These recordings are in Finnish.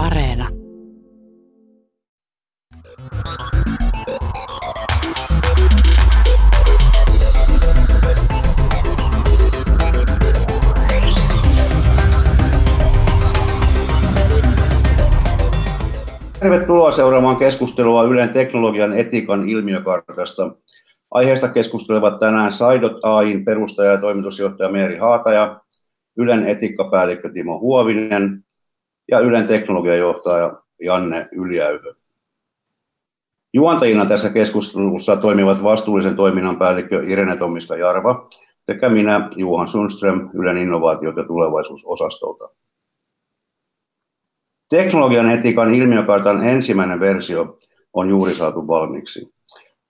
Areena. Tervetuloa seuraamaan keskustelua Ylen teknologian etiikan ilmiökartasta. Aiheesta keskustelevat tänään Saidot AIin perustaja ja toimitusjohtaja Meeri Haataja, Ylen etiikkapäällikkö Timo Huovinen ja Ylen teknologiajohtaja Janne Yljäyhö. Juontajina tässä keskustelussa toimivat vastuullisen toiminnan päällikkö Irene Tommiska Jarva sekä minä Juhan Sundström Ylen innovaatiot- ja tulevaisuusosastolta. Teknologian etiikan ilmiökartan ensimmäinen versio on juuri saatu valmiiksi.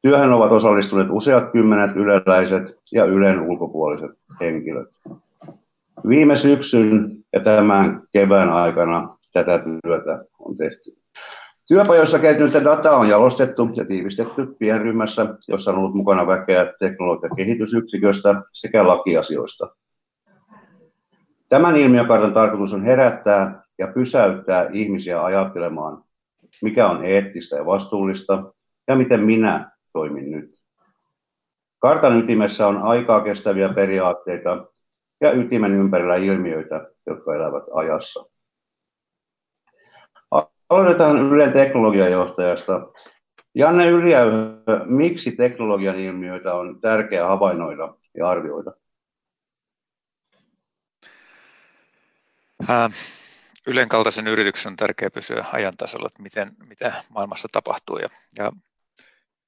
Työhön ovat osallistuneet useat kymmenet yleläiset ja Ylen ulkopuoliset henkilöt. Viime syksyn ja tämän kevään aikana tätä työtä on tehty. Työpajoissa kertynyttä dataa on jalostettu ja tiivistetty pienryhmässä, jossa on ollut mukana väkeä teknologian kehitysyksiköstä sekä lakiasioista. Tämän ilmiökartan tarkoitus on herättää ja pysäyttää ihmisiä ajattelemaan, mikä on eettistä ja vastuullista ja miten minä toimin nyt. Kartan ytimessä on aikaa kestäviä periaatteita ja ytimen ympärillä ilmiöitä, jotka elävät ajassa. Aloitetaan Ylen teknologiajohtajasta. Janne Yljäyhö, miksi teknologian ilmiöitä on tärkeää havainnoida ja arvioida? Ylen kaltaisen yrityksen on tärkeää pysyä ajan tasalla, että miten, mitä maailmassa tapahtuu. Ja, ja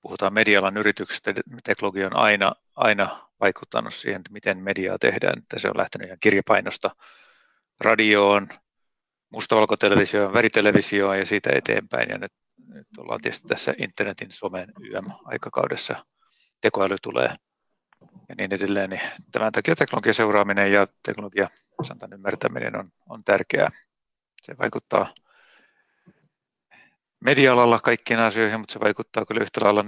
puhutaan medialan yrityksestä, teknologia on aina, aina vaikuttanut siihen, että miten mediaa tehdään. Että se on lähtenyt ihan kirjapainosta radioon, mustavalkotelevisioon, väritelevisioon ja siitä eteenpäin. Ja nyt, nyt ollaan tietysti tässä internetin, somen, YM-aikakaudessa. Tekoäly tulee ja niin edelleen. Niin tämän takia teknologian seuraaminen ja teknologian ymmärtäminen on, on tärkeää. Se vaikuttaa media-alalla kaikkiin asioihin, mutta se vaikuttaa kyllä yhtä lailla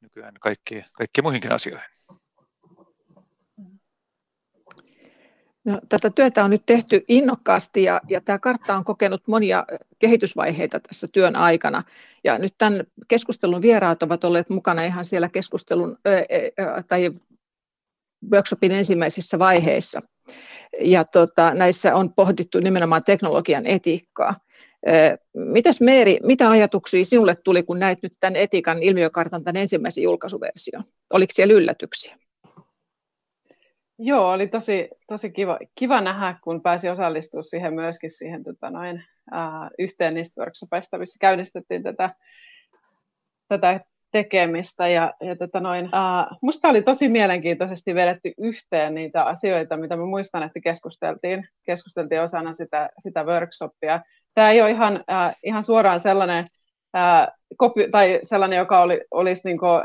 nykyään kaikkiin, kaikkiin muihinkin asioihin. No, tätä työtä on nyt tehty innokkaasti ja, ja tämä kartta on kokenut monia kehitysvaiheita tässä työn aikana. Ja nyt tämän keskustelun vieraat ovat olleet mukana ihan siellä keskustelun ää, tai workshopin ensimmäisissä vaiheissa. Ja tota, näissä on pohdittu nimenomaan teknologian etiikkaa. Mitäs Meeri, mitä ajatuksia sinulle tuli, kun näit nyt tämän etiikan ilmiökartan tämän ensimmäisen julkaisuversion? Oliko siellä yllätyksiä? Joo, oli tosi, tosi kiva, kiva nähdä, kun pääsi osallistumaan siihen myöskin siihen tota noin, uh, yhteen niistä workshopeista, missä käynnistettiin tätä, tätä tekemistä. Ja, ja tota noin, uh, musta oli tosi mielenkiintoisesti vedetty yhteen niitä asioita, mitä mä muistan, että keskusteltiin, keskusteltiin osana sitä, sitä workshopia. Tämä ei ole ihan, uh, ihan suoraan sellainen, uh, kopi, tai sellainen, joka oli, olisi niin kuin,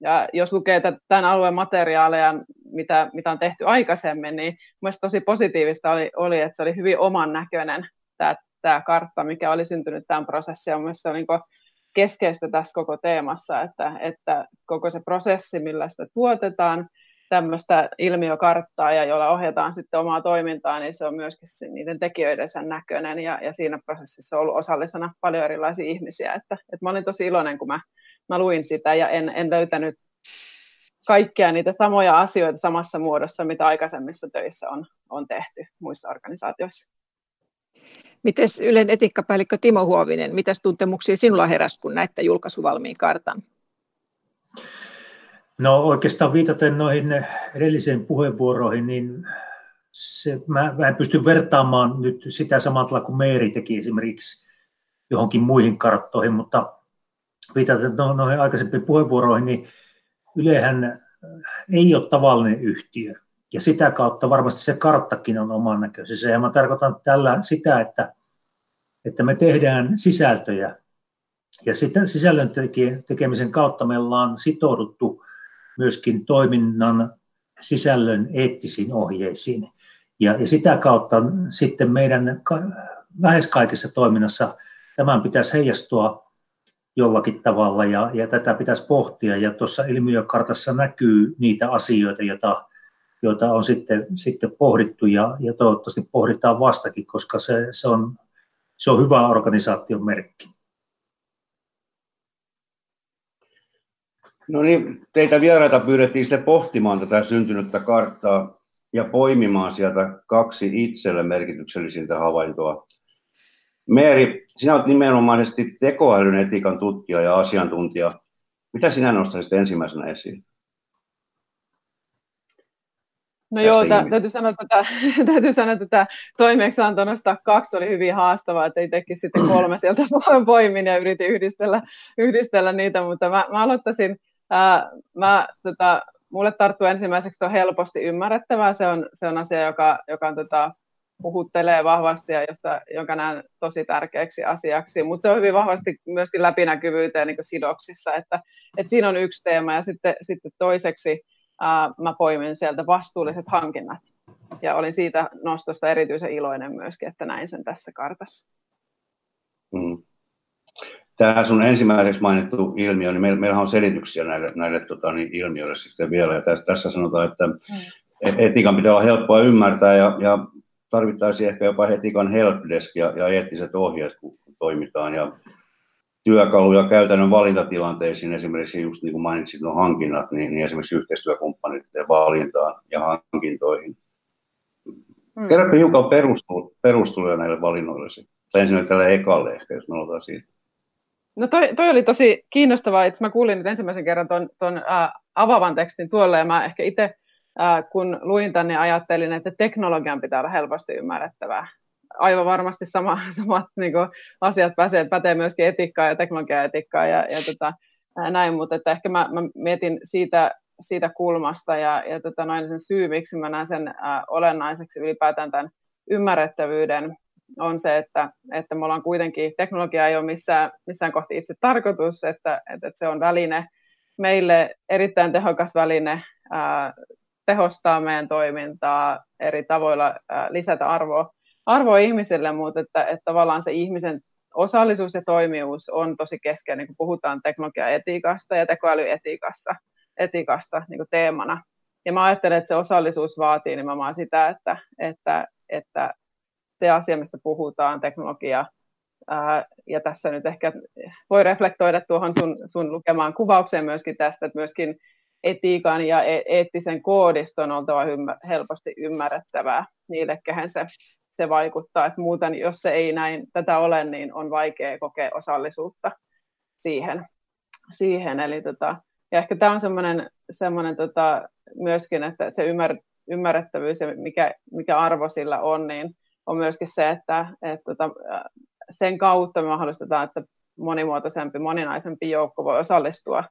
ja jos lukee tämän alueen materiaaleja, mitä, mitä on tehty aikaisemmin, niin mielestäni tosi positiivista oli, oli, että se oli hyvin oman näköinen tämä, tämä kartta, mikä oli syntynyt tämän prosessin. Mielestäni se on niin keskeistä tässä koko teemassa, että, että koko se prosessi, millä sitä tuotetaan, tämmöistä ilmiökarttaa ja jolla ohjataan sitten omaa toimintaa, niin se on myöskin niiden tekijöiden sen näköinen ja, ja siinä prosessissa ollut osallisena paljon erilaisia ihmisiä. Että, että mä olin tosi iloinen, kun mä, mä luin sitä ja en, en löytänyt kaikkia niitä samoja asioita samassa muodossa, mitä aikaisemmissa töissä on, on tehty muissa organisaatioissa. Miten Ylen etiikkapäällikkö Timo Huovinen, mitä tuntemuksia sinulla heräsi, kun näitte julkaisuvalmiin kartan? No oikeastaan viitaten noihin edellisiin puheenvuoroihin, niin se, mä, mä en pysty vertaamaan nyt sitä samalla kuin Meeri teki esimerkiksi johonkin muihin karttoihin, mutta viitaten no, noihin aikaisempiin puheenvuoroihin, niin Ylehän ei ole tavallinen yhtiö. Ja sitä kautta varmasti se karttakin on oman näköisensä. Ja mä tarkoitan tällä sitä, että, että me tehdään sisältöjä. Ja sitä sisällön tekemisen kautta me ollaan sitouduttu myöskin toiminnan sisällön eettisiin ohjeisiin. Ja, ja sitä kautta sitten meidän lähes kaikessa toiminnassa tämän pitäisi heijastua jollakin tavalla ja, ja tätä pitäisi pohtia. Ja tuossa ilmiökartassa näkyy niitä asioita, joita, joita on sitten, sitten pohdittu ja, ja toivottavasti pohditaan vastakin, koska se, se, on, se on hyvä organisaation merkki. No niin, teitä vieraita pyydettiin sitten pohtimaan tätä syntynyttä karttaa ja poimimaan sieltä kaksi itselle merkityksellisintä havaintoa. Meeri, sinä olet nimenomaisesti tekoälyn etiikan tutkija ja asiantuntija. Mitä sinä nostaisit ensimmäisenä esiin? No joo, tä, täytyy, sanoa, että täytyy sanoa, että tämä toimeksianto nostaa kaksi oli hyvin haastavaa, että ei teki sitten kolme sieltä poimin ja yritin yhdistellä, yhdistellä niitä, mutta mä, mä aloittaisin, ää, mä, tota, mulle tarttuu ensimmäiseksi, on helposti ymmärrettävää, se on, se on asia, joka, joka on, tota, puhuttelee vahvasti ja josta, jonka näen tosi tärkeäksi asiaksi, mutta se on hyvin vahvasti myöskin läpinäkyvyyteen niin sidoksissa, että, että siinä on yksi teema ja sitten, sitten toiseksi mä poimin sieltä vastuulliset hankinnat. Ja olin siitä nostosta erityisen iloinen myöskin, että näin sen tässä kartassa. Mm. Tämä sun ensimmäiseksi mainittu ilmiö, niin meillä, meillähän on selityksiä näille, näille tota, niin ilmiöille sitten vielä. Ja tässä, tässä sanotaan, että mm. etiikan pitää olla helppoa ymmärtää ja, ja tarvittaisiin ehkä jopa etiikan helpdesk ja, ja eettiset ohjeet, kun toimitaan. Ja työkaluja käytännön valintatilanteisiin, esimerkiksi just niin kuin mainitsit nuo hankinnat, niin, niin esimerkiksi yhteistyökumppaneiden valintaan ja hankintoihin. Hmm. Kerropa hiukan perusteluja näille valinnoille. Tai ensin tälle ekalle ehkä, jos me aloitetaan siitä. No toi, toi oli tosi kiinnostavaa, että mä kuulin nyt ensimmäisen kerran ton, ton äh, avaavan tekstin tuolle, ja mä ehkä itse, äh, kun luin tänne, ajattelin, että teknologian pitää olla helposti ymmärrettävää. Aivan varmasti sama, samat niin kuin, asiat pätee, pätee myöskin etiikkaa ja teknologiaetiikkaa ja, ja tota, näin, mutta että ehkä mä, mä mietin siitä, siitä kulmasta ja, ja tota, noin sen syy, miksi mä näen sen ää, olennaiseksi ylipäätään tämän ymmärrettävyyden, on se, että, että me ollaan kuitenkin, teknologia ei ole missään, missään kohti itse tarkoitus, että, että, se on väline, meille erittäin tehokas väline ää, tehostaa meidän toimintaa eri tavoilla, ää, lisätä arvoa arvo ihmiselle, mutta että, että tavallaan se ihmisen osallisuus ja toimijuus on tosi keskeinen, kun puhutaan teknologiaetiikasta ja tekoälyetiikassa etiikasta niin teemana. Ja mä ajattelen, että se osallisuus vaatii nimenomaan sitä, että, että, että se asia, mistä puhutaan, teknologia, ää, ja tässä nyt ehkä voi reflektoida tuohon sun, sun lukemaan kuvaukseen myöskin tästä, että myöskin etiikan ja e-, eettisen koodiston on oltava ymmär, helposti ymmärrettävää niille, kehen se se vaikuttaa, että muuten jos se ei näin tätä ole, niin on vaikea kokea osallisuutta siihen. siihen. Eli tota, ja ehkä tämä on semmoinen, semmoinen tota, myöskin, että se ymmär, ymmärrettävyys ja mikä, mikä arvo sillä on, niin on myöskin se, että, että tota, sen kautta me mahdollistetaan, että monimuotoisempi, moninaisempi joukko voi osallistua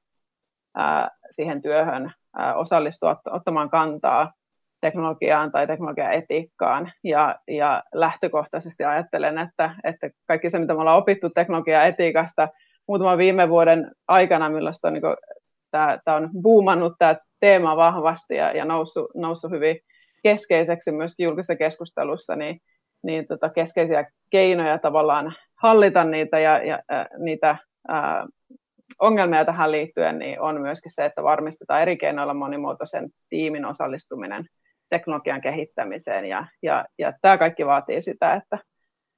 siihen työhön, osallistua ottamaan kantaa teknologiaan tai teknologiaetiikkaan. Ja, ja lähtökohtaisesti ajattelen, että, että kaikki se, mitä me ollaan opittu teknologiaetiikasta muutaman viime vuoden aikana, millaista on, niin kuin, tämä, tämä on buumannut tämä teema vahvasti ja, ja noussut, noussut hyvin keskeiseksi myöskin julkisessa keskustelussa, niin, niin tota keskeisiä keinoja tavallaan hallita niitä ja, ja äh, niitä äh, ongelmia tähän liittyen, niin on myöskin se, että varmistetaan eri keinoilla monimuotoisen tiimin osallistuminen teknologian kehittämiseen ja, ja, ja tämä kaikki vaatii sitä, että,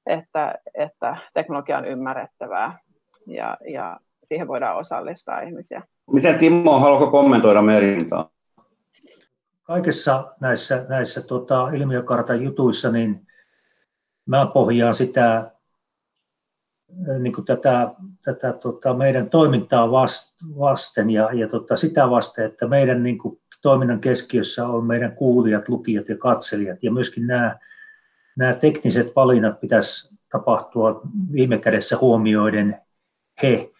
että, että teknologia on ymmärrettävää ja, ja siihen voidaan osallistaa ihmisiä. Miten Timo, haluatko kommentoida Merintaa? Kaikessa näissä, näissä tota, ilmiökartan jutuissa, niin mä pohjaan sitä niin kuin tätä, tätä tota, meidän toimintaa vasten ja, ja tota, sitä vasten, että meidän niin kuin, toiminnan keskiössä on meidän kuulijat, lukijat ja katselijat. Ja myöskin nämä, nämä tekniset valinnat pitäisi tapahtua viime kädessä huomioiden he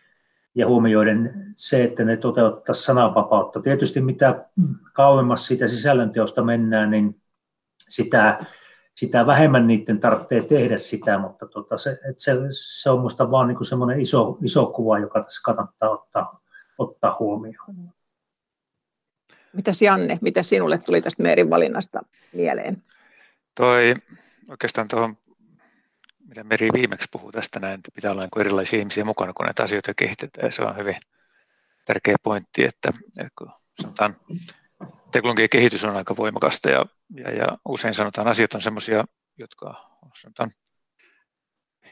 ja huomioiden se, että ne toteuttaisi sananvapautta. Tietysti mitä kauemmas siitä sisällönteosta mennään, niin sitä, sitä vähemmän niiden tarvitsee tehdä sitä, mutta tota, se, se, se on minusta vaan niin semmoinen iso, iso kuva, joka tässä kannattaa ottaa, ottaa huomioon. Mitäs Janne, mitä sinulle tuli tästä Meerin valinnasta mieleen? Toi oikeastaan tuohon, mitä Meri viimeksi puhuu tästä näin, että pitää olla niin erilaisia ihmisiä mukana, kun näitä asioita kehitetään. Se on hyvin tärkeä pointti, että, että kun sanotaan, teknologian kehitys on aika voimakasta ja, ja, ja usein sanotaan asiat on sellaisia, jotka sanotaan,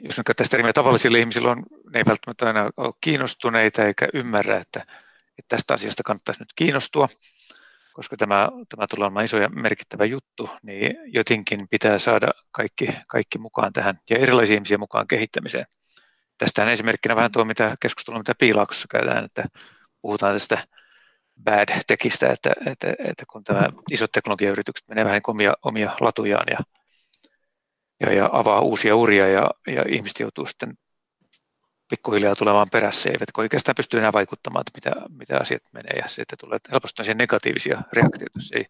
jos nyt käyttäisi termiä tavallisilla ihmisillä on, ne ei välttämättä aina ole kiinnostuneita eikä ymmärrä, että, että tästä asiasta kannattaisi nyt kiinnostua, koska tämä, tämä tulee olemaan iso ja merkittävä juttu, niin jotenkin pitää saada kaikki, kaikki mukaan tähän ja erilaisia ihmisiä mukaan kehittämiseen. Tästähän esimerkkinä vähän tuo mitä keskustelua, mitä piilauksessa käydään, että puhutaan tästä bad techistä, että, että, että kun tämä isot teknologiayritykset menee vähän niin omia, omia latujaan ja, ja, ja avaa uusia uria ja, ja ihmiset joutuu sitten pikkuhiljaa tulemaan perässä, eivätkä oikeastaan pysty enää vaikuttamaan, että mitä, mitä asiat menee, ja sitten tulee helposti negatiivisia reaktioita, jos ei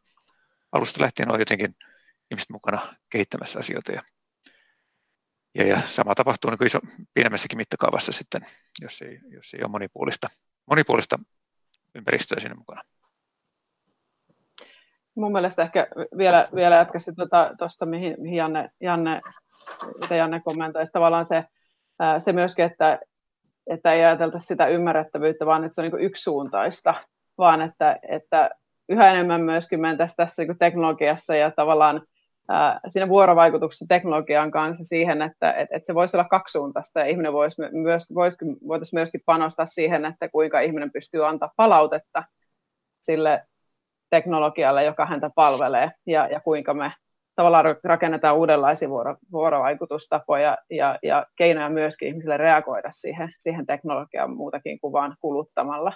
alusta lähtien ole jotenkin ihmiset mukana kehittämässä asioita. Ja, ja, ja sama tapahtuu niin iso, pienemmässäkin mittakaavassa sitten, jos ei, jos ei ole monipuolista, monipuolista ympäristöä siinä mukana. Mun mielestä ehkä vielä, vielä jatkaisin tuota, mihin, mihin Janne, Janne, mitä Janne kommentoi, että tavallaan se, se myöskin, että, että ei ajatelta sitä ymmärrettävyyttä, vaan että se on niin yksisuuntaista, vaan että, että yhä enemmän myöskin mentäisiin tässä niin teknologiassa ja tavallaan siinä vuorovaikutuksessa teknologian kanssa siihen, että et, et se voisi olla kaksisuuntaista ja ihminen voisi myös, voisi, voitaisiin myöskin panostaa siihen, että kuinka ihminen pystyy antaa palautetta sille teknologialle, joka häntä palvelee ja, ja kuinka me tavallaan rakennetaan uudenlaisia vuoro, vuorovaikutustapoja ja, ja keinoja myöskin ihmisille reagoida siihen, siihen teknologiaan muutakin kuin vain kuluttamalla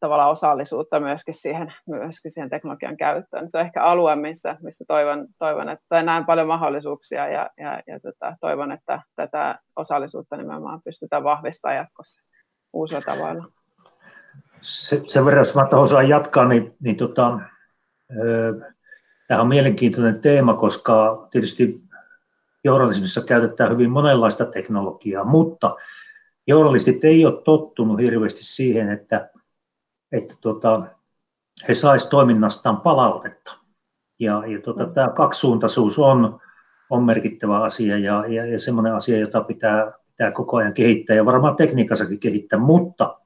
tavallaan osallisuutta myöskin siihen, myöskin siihen teknologian käyttöön. Se on ehkä alue, missä, missä toivon, toivon, että näen paljon mahdollisuuksia ja, ja, ja tota, toivon, että tätä osallisuutta nimenomaan pystytään vahvistamaan jatkossa uusilla tavoilla. Se, sen verran, jos mä osaan jatkaa, niin, niin tota, Tämä on mielenkiintoinen teema, koska tietysti journalismissa käytetään hyvin monenlaista teknologiaa, mutta journalistit ei ole tottunut hirveästi siihen, että, että tuota, he saisivat toiminnastaan palautetta. Ja, ja tuota, tämä kaksisuuntaisuus on, on merkittävä asia ja, ja, ja semmoinen asia, jota pitää, pitää koko ajan kehittää ja varmaan tekniikassakin kehittää, mutta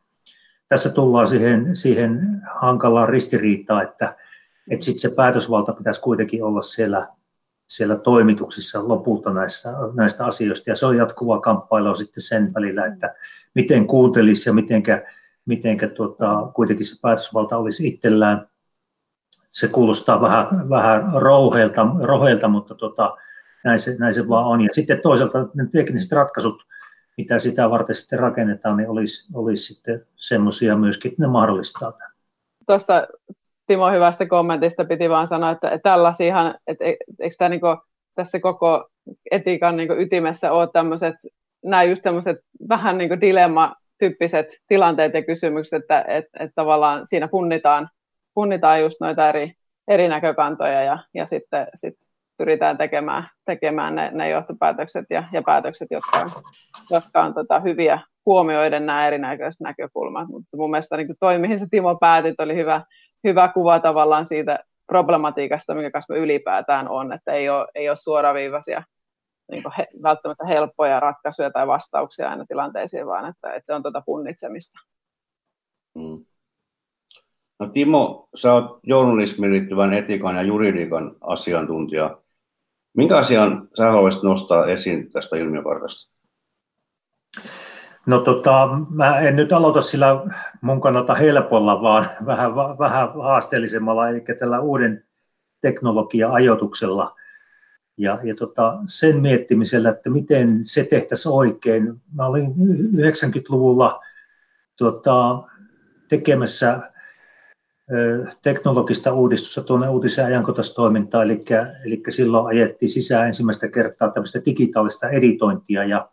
tässä tullaan siihen, siihen hankalaan ristiriitaan, että että sitten se päätösvalta pitäisi kuitenkin olla siellä, siellä toimituksissa lopulta näistä, näistä asioista. Ja se on jatkuvaa kamppailua sitten sen välillä, että miten kuuntelisi ja mitenkä, mitenkä tuota, kuitenkin se päätösvalta olisi itsellään. Se kuulostaa vähän, vähän rouheilta, roheilta, mutta tota, näin, se, näin se vaan on. Ja sitten toisaalta ne tekniset ratkaisut, mitä sitä varten sitten rakennetaan, niin olisi, olisi sitten semmoisia myöskin, että ne mahdollistaa tämän. Tuosta Timo hyvästä kommentista piti vaan sanoa, että tällaisiahan, että e, eikö tämä niin tässä koko etiikan niin ytimessä ole tämmöiset, nämä just tämmöiset vähän niin dilemma-tyyppiset tilanteet ja kysymykset, että että että tavallaan siinä punnitaan, punnitaan just noita eri, eri näkökantoja ja, ja sitten sit pyritään tekemään, tekemään ne, ne johtopäätökset ja, ja päätökset, jotka on, jotka on tota, hyviä huomioiden nämä erinäköiset näkökulmat. Mutta mun mielestä niin toi, mihin se Timo päätit, oli hyvä, hyvä kuva tavallaan siitä problematiikasta, mikä kasvu ylipäätään on, että ei ole, ei ole suoraviivaisia niin he, välttämättä helppoja ratkaisuja tai vastauksia aina tilanteisiin, vaan että, että se on tuota punnitsemista. Mm. No Timo, sä oot journalismiin liittyvän etiikan ja juridiikan asiantuntija. Minkä asian sä haluaisit nostaa esiin tästä ilmiökartasta? No tota, mä en nyt aloita sillä mun kannalta helpolla, vaan vähän, vähän haasteellisemmalla, eli tällä uuden teknologia-ajoituksella. Ja, ja tota, sen miettimisellä, että miten se tehtäisiin oikein. Mä olin 90-luvulla tota, tekemässä teknologista uudistusta tuonne uutisen ajankohtaistoimintaan, eli, eli silloin ajettiin sisään ensimmäistä kertaa tämmöistä digitaalista editointia, ja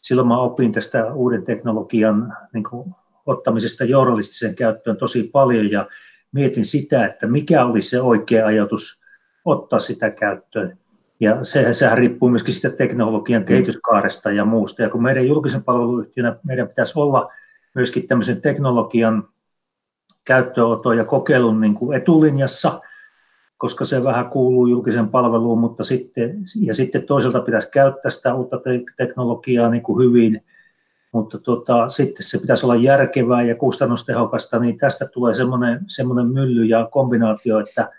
silloin mä opin tästä uuden teknologian niin kuin, ottamisesta journalistiseen käyttöön tosi paljon ja mietin sitä, että mikä oli se oikea ajatus ottaa sitä käyttöön. Ja sehän, sehän riippuu myöskin sitä teknologian kehityskaaresta ja muusta. Ja kun meidän julkisen palveluyhtiönä meidän pitäisi olla myöskin tämmöisen teknologian käyttöönoton ja kokeilun niin kuin etulinjassa, koska se vähän kuuluu julkisen palveluun, mutta sitten, ja sitten toisaalta pitäisi käyttää sitä uutta teknologiaa niin kuin hyvin, mutta tota, sitten se pitäisi olla järkevää ja kustannustehokasta, niin tästä tulee semmoinen, semmoinen mylly ja kombinaatio, että,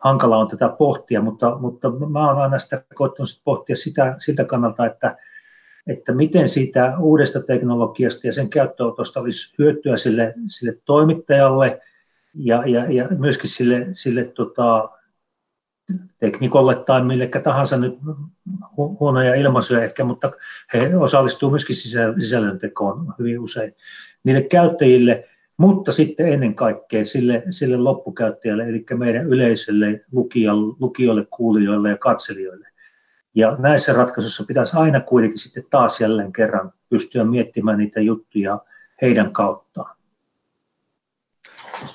hankala on tätä pohtia, mutta, mutta mä olen aina sitä koettanut pohtia sitä, siltä kannalta, että, että miten siitä uudesta teknologiasta ja sen käyttöönotosta olisi hyötyä sille, sille toimittajalle ja, ja, ja myöskin sille, sille tota, teknikolle tai millekä tahansa nyt huonoja ilmaisuja ehkä, mutta he osallistuvat myöskin sisällöntekoon hyvin usein. Niille käyttäjille, mutta sitten ennen kaikkea sille, sille loppukäyttäjälle, eli meidän yleisölle, lukijoille, kuulijoille ja katselijoille. Ja näissä ratkaisuissa pitäisi aina kuitenkin sitten taas jälleen kerran pystyä miettimään niitä juttuja heidän kauttaan.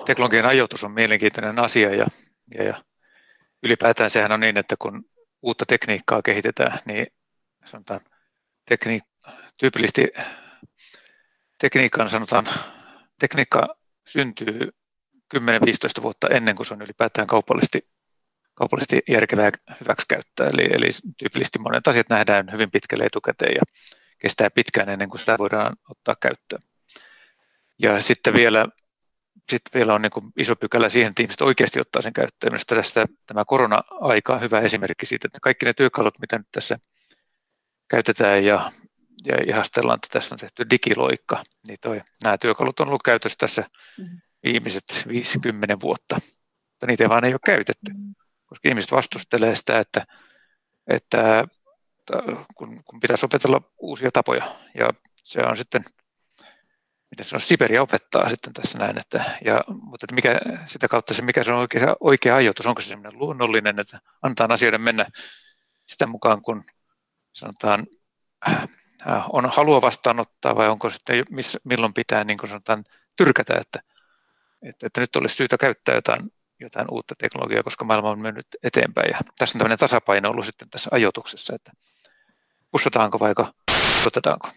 Teknologian ajoitus on mielenkiintoinen asia ja, ja, ja ylipäätään sehän on niin, että kun uutta tekniikkaa kehitetään, niin sanotaan tekniik, tyypillisesti tekniikkaan sanotaan, tekniikka syntyy 10-15 vuotta ennen kuin se on ylipäätään kaupallisesti, kaupallisesti järkevää hyväksikäyttää. Eli, eli tyypillisesti monet asiat nähdään hyvin pitkälle etukäteen ja kestää pitkään ennen kuin sitä voidaan ottaa käyttöön. Ja sitten vielä sitten vielä on niin kuin iso pykälä siihen, että ihmiset oikeasti ottaa sen käyttöön. Minusta tästä tämä korona-aika on hyvä esimerkki siitä, että kaikki ne työkalut, mitä nyt tässä käytetään ja, ja ihastellaan, että tässä on tehty digiloikka, niin toi, nämä työkalut on ollut käytössä tässä mm-hmm. viimeiset 50 vuotta, mutta niitä vaan ei ole käytetty, mm-hmm. koska ihmiset vastustelee sitä, että, että kun, kun pitäisi opetella uusia tapoja, ja se on sitten miten se on, Siberia opettaa sitten tässä näin, että, ja, mutta että mikä, sitä kautta se, mikä se on oikea, oikea ajoitus, onko se sellainen luonnollinen, että antaa asioiden mennä sitä mukaan, kun sanotaan, on halua vastaanottaa vai onko sitten, miss, milloin pitää niin kuin sanotaan, tyrkätä, että, että, että nyt olisi syytä käyttää jotain, jotain uutta teknologiaa, koska maailma on mennyt eteenpäin. Ja tässä on tämmöinen tasapaino ollut sitten tässä ajoituksessa, että pussataanko vai otetaanko.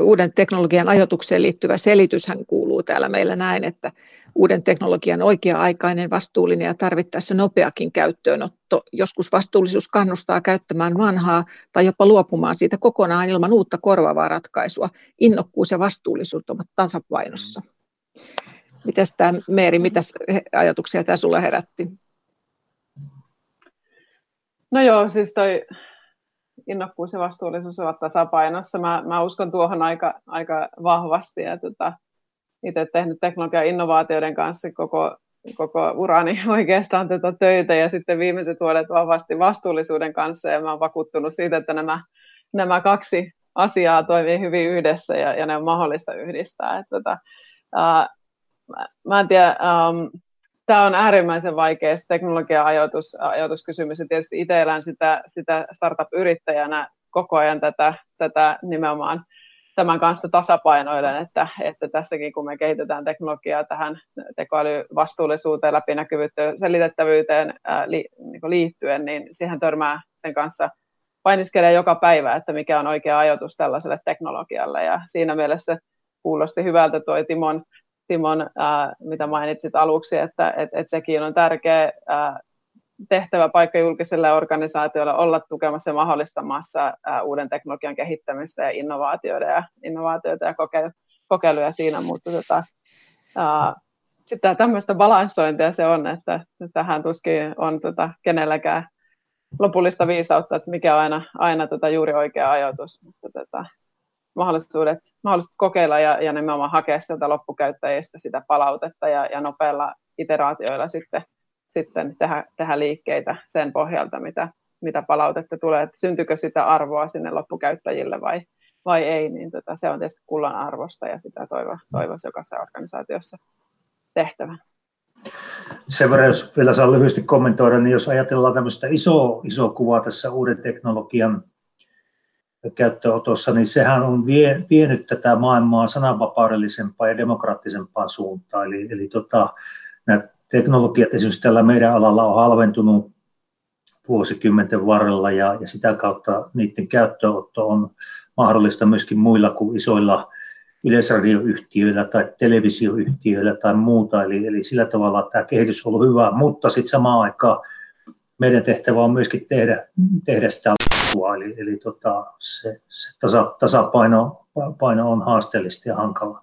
Uuden teknologian ajoitukseen liittyvä selityshän kuuluu täällä meillä näin, että uuden teknologian oikea-aikainen, vastuullinen ja tarvittaessa nopeakin käyttöönotto. Joskus vastuullisuus kannustaa käyttämään vanhaa tai jopa luopumaan siitä kokonaan ilman uutta korvaavaa ratkaisua. Innokkuus ja vastuullisuus ovat tasapainossa. Mitäs tämä Meeri, mitä ajatuksia tämä sulla herätti? No joo, siis toi innokkuus ja vastuullisuus ovat tasapainossa. Mä, mä uskon tuohon aika, aika vahvasti ja tota, itse tehnyt teknologian innovaatioiden kanssa koko, koko urani oikeastaan tätä töitä ja sitten viimeiset vuodet vahvasti vastuullisuuden kanssa ja mä olen vakuuttunut siitä, että nämä, nämä kaksi asiaa toimii hyvin yhdessä ja, ja ne on mahdollista yhdistää. Että, tota, ää, mä en tiedä, um, tämä on äärimmäisen vaikea teknologia-ajoitus, ajoituskysymys, ja tietysti itse elän sitä, sitä startup-yrittäjänä koko ajan tätä, tätä nimenomaan tämän kanssa tasapainoilen, että, että tässäkin kun me kehitetään teknologiaa tähän tekoälyvastuullisuuteen, läpinäkyvyyteen, selitettävyyteen ää, li, niin liittyen, niin siihen törmää sen kanssa painiskelee joka päivä, että mikä on oikea ajoitus tällaiselle teknologialle. Ja siinä mielessä kuulosti hyvältä tuo Timon Timon, ää, mitä mainitsit aluksi, että et, et sekin on tärkeä ää, tehtävä paikka julkiselle organisaatioille olla tukemassa ja mahdollistamassa uuden teknologian kehittämistä ja innovaatioita ja, innovaatioita ja kokeiluja siinä, mutta tota, sitten tämmöistä balanssointia se on, että tähän tuskin on tota, kenelläkään lopullista viisautta, että mikä on aina, aina tota juuri oikea ajoitus. Mutta tota, mahdollisuudet, mahdollisuudet kokeilla ja, ja nimenomaan hakea sieltä loppukäyttäjistä sitä palautetta ja, ja nopeilla iteraatioilla sitten, sitten tehdä, tehdä liikkeitä sen pohjalta, mitä, mitä palautetta tulee, että syntyykö sitä arvoa sinne loppukäyttäjille vai, vai ei, niin tota, se on tietysti kullan arvosta ja sitä toivo, toivoisi jokaisessa organisaatiossa tehtävän. Sen verran, jos vielä saa lyhyesti kommentoida, niin jos ajatellaan tämmöistä isoa, isoa kuvaa tässä uuden teknologian käyttöönotossa, niin sehän on vie, vienyt tätä maailmaa sananvapaudellisempaan ja demokraattisempaan suuntaan. Eli, eli tota, nämä teknologiat esimerkiksi tällä meidän alalla on halventunut vuosikymmenten varrella ja, ja sitä kautta niiden käyttöönotto on mahdollista myöskin muilla kuin isoilla yleisradioyhtiöillä tai televisioyhtiöillä tai muuta. Eli, eli sillä tavalla tämä kehitys on ollut hyvä, mutta sitten samaan aikaan meidän tehtävä on myöskin tehdä, tehdä sitä kasvua, eli, eli tota, se, se tasa, tasapaino paino on haasteellista ja hankala.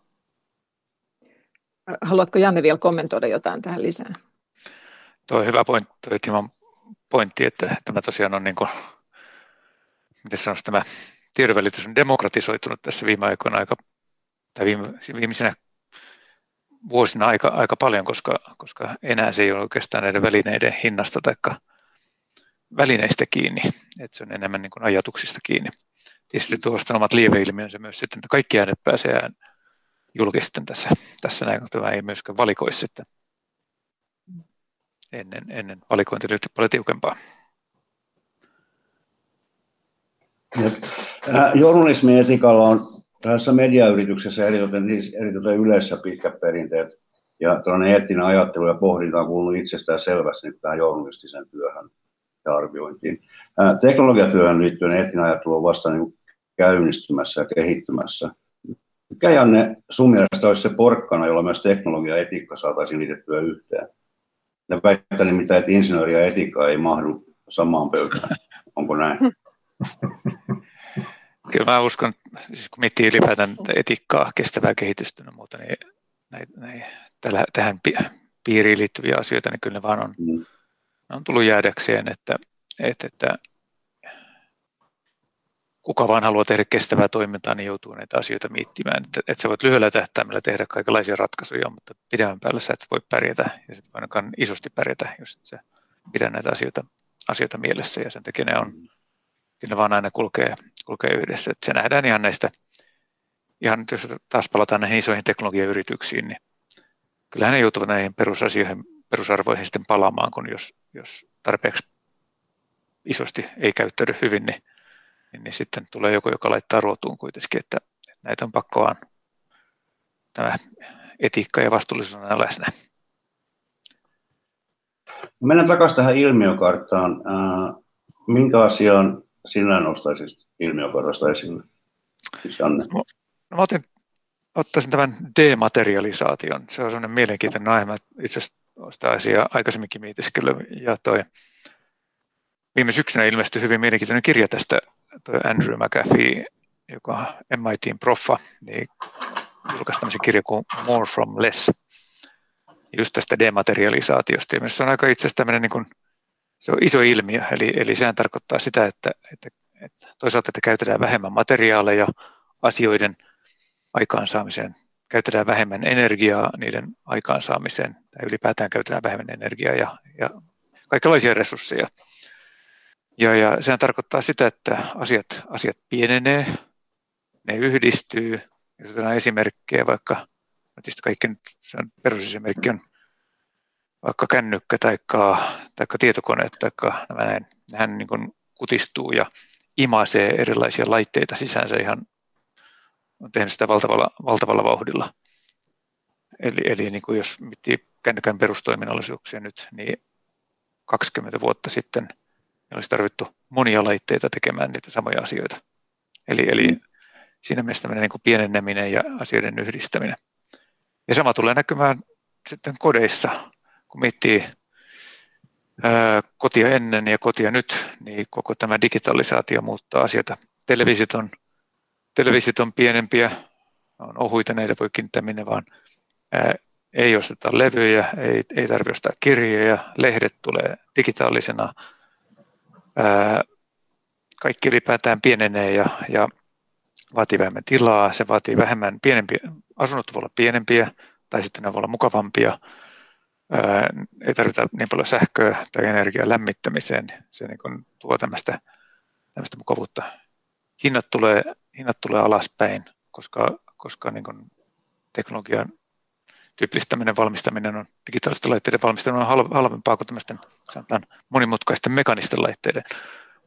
Haluatko Janne vielä kommentoida jotain tähän lisää? Tuo on hyvä pointti, Timon pointti, että tämä tosiaan on niin kuin, miten sanoisi, tämä tiedonvälitys on demokratisoitunut tässä viime aikoina aika, tai viime, viimeisenä vuosina aika, aika paljon, koska, koska enää se ei ole oikeastaan näiden välineiden hinnasta tai välineistä kiinni, että se on enemmän niin kuin ajatuksista kiinni. Tietysti tuosta omat lieveilmiönsä myös sitten, että kaikki äänet pääsee julkisten tässä, tässä näin, tämä ei myöskään valikoi sitten. Ennen, ennen valikointi oli paljon tiukempaa. Journalismin etikalla on tässä mediayrityksessä eritoten, siis eritoten yleensä pitkät perinteet ja tällainen eettinen ajattelu ja pohdinta on kuulunut itsestään selvästi tähän journalistiseen työhön ja arviointiin. Teknologiatyöhön liittyen eettinen ajattelu on vasta niin käynnistymässä ja kehittymässä. Mikä Janne sun mielestä olisi se porkkana, jolla myös teknologia ja etiikka saataisiin liitettyä yhteen? Ja väittää nimittäin, että insinööri ja etiikka ei mahdu samaan pöytään. Onko näin? Kyllä mä uskon, siis kun miettii ylipäätään etiikkaa, kestävää kehitystä ja muuta, niin näin, näin, tällä, tähän piiriin liittyviä asioita, niin kyllä ne vaan on, mm. on tullut jäädäkseen, että, että, että kuka vaan haluaa tehdä kestävää toimintaa, niin joutuu näitä asioita miettimään. Että, että sä voit lyhyellä tähtäimellä tehdä kaikenlaisia ratkaisuja, mutta pidemmän päällä sä et voi pärjätä ja sit ainakaan isosti pärjätä, jos et sä pidä näitä asioita, asioita mielessä ja sen takia ne on, ne vaan aina kulkee, kulkee yhdessä. Että se nähdään ihan näistä, ihan jos taas palataan näihin isoihin teknologiayrityksiin, niin kyllähän ne joutuvat näihin perusasioihin, perusarvoihin sitten palaamaan, kun jos, jos tarpeeksi isosti ei käyttäydy hyvin, niin niin, niin sitten tulee joku, joka laittaa ruotuun kuitenkin, että näitä on pakkoaan tämä etiikka ja vastuullisuus on läsnä. Mennään takaisin tähän ilmiökarttaan. Minkä asian sinä nostaisit ilmiökartasta esille? Siis. No, mä otin, ottaisin tämän dematerialisaation. Se on sellainen mielenkiintoinen aihe. Mä itse asiassa sitä asiaa aikaisemminkin mietiskellyt. Ja toi, viime syksynä ilmestyi hyvin mielenkiintoinen kirja tästä toi Andrew McAfee, joka MITin proffa, niin julkaisi tämmöisen kirjan kuin More from Less, just tästä dematerialisaatiosta. Ja se on aika itse asiassa niin kuin, se on iso ilmiö, eli, eli sehän tarkoittaa sitä, että, että, että toisaalta että käytetään vähemmän materiaaleja asioiden aikaansaamiseen, käytetään vähemmän energiaa niiden aikaansaamiseen, tai ylipäätään käytetään vähemmän energiaa ja, ja kaikenlaisia resursseja. Ja, ja sehän tarkoittaa sitä, että asiat, asiat pienenee, ne yhdistyy. Jos otetaan esimerkkejä, vaikka kaikki se on perusesimerkki on vaikka kännykkä tai tietokoneet tai nämä näin, nehän niin kuin kutistuu ja imasee erilaisia laitteita sisäänsä ihan, on tehnyt sitä valtavalla, valtavalla vauhdilla. Eli, eli niin kuin jos miettii kännykän perustoiminnallisuuksia nyt, niin 20 vuotta sitten – ja olisi tarvittu monia laitteita tekemään niitä samoja asioita. Eli, eli mm. siinä mielessä tämmöinen niin kuin pieneneminen ja asioiden yhdistäminen. Ja sama tulee näkymään sitten kodeissa, kun miettii ää, kotia ennen ja kotia nyt, niin koko tämä digitalisaatio muuttaa asioita. Televisit on, televisit on pienempiä, on ohuita, näitä voi kiinnittää minne vaan. Ää, ei osteta levyjä, ei, ei tarvitse ostaa kirjoja, lehdet tulee digitaalisena, kaikki ylipäätään pienenee ja, ja vaatii vähemmän tilaa, se vaatii vähemmän pienempiä, asunnot voi olla pienempiä tai sitten ne voi olla mukavampia, ei tarvita niin paljon sähköä tai energiaa lämmittämiseen, se niin kuin tuo tämmöistä, tämmöistä mukavuutta. Hinnat tulee, hinnat tulee alaspäin, koska, koska niin kuin teknologian tyypillistäminen, valmistaminen on, digitaalisten laitteiden valmistaminen on halvempaa kuin tämmöisten sanotaan, monimutkaisten mekanisten laitteiden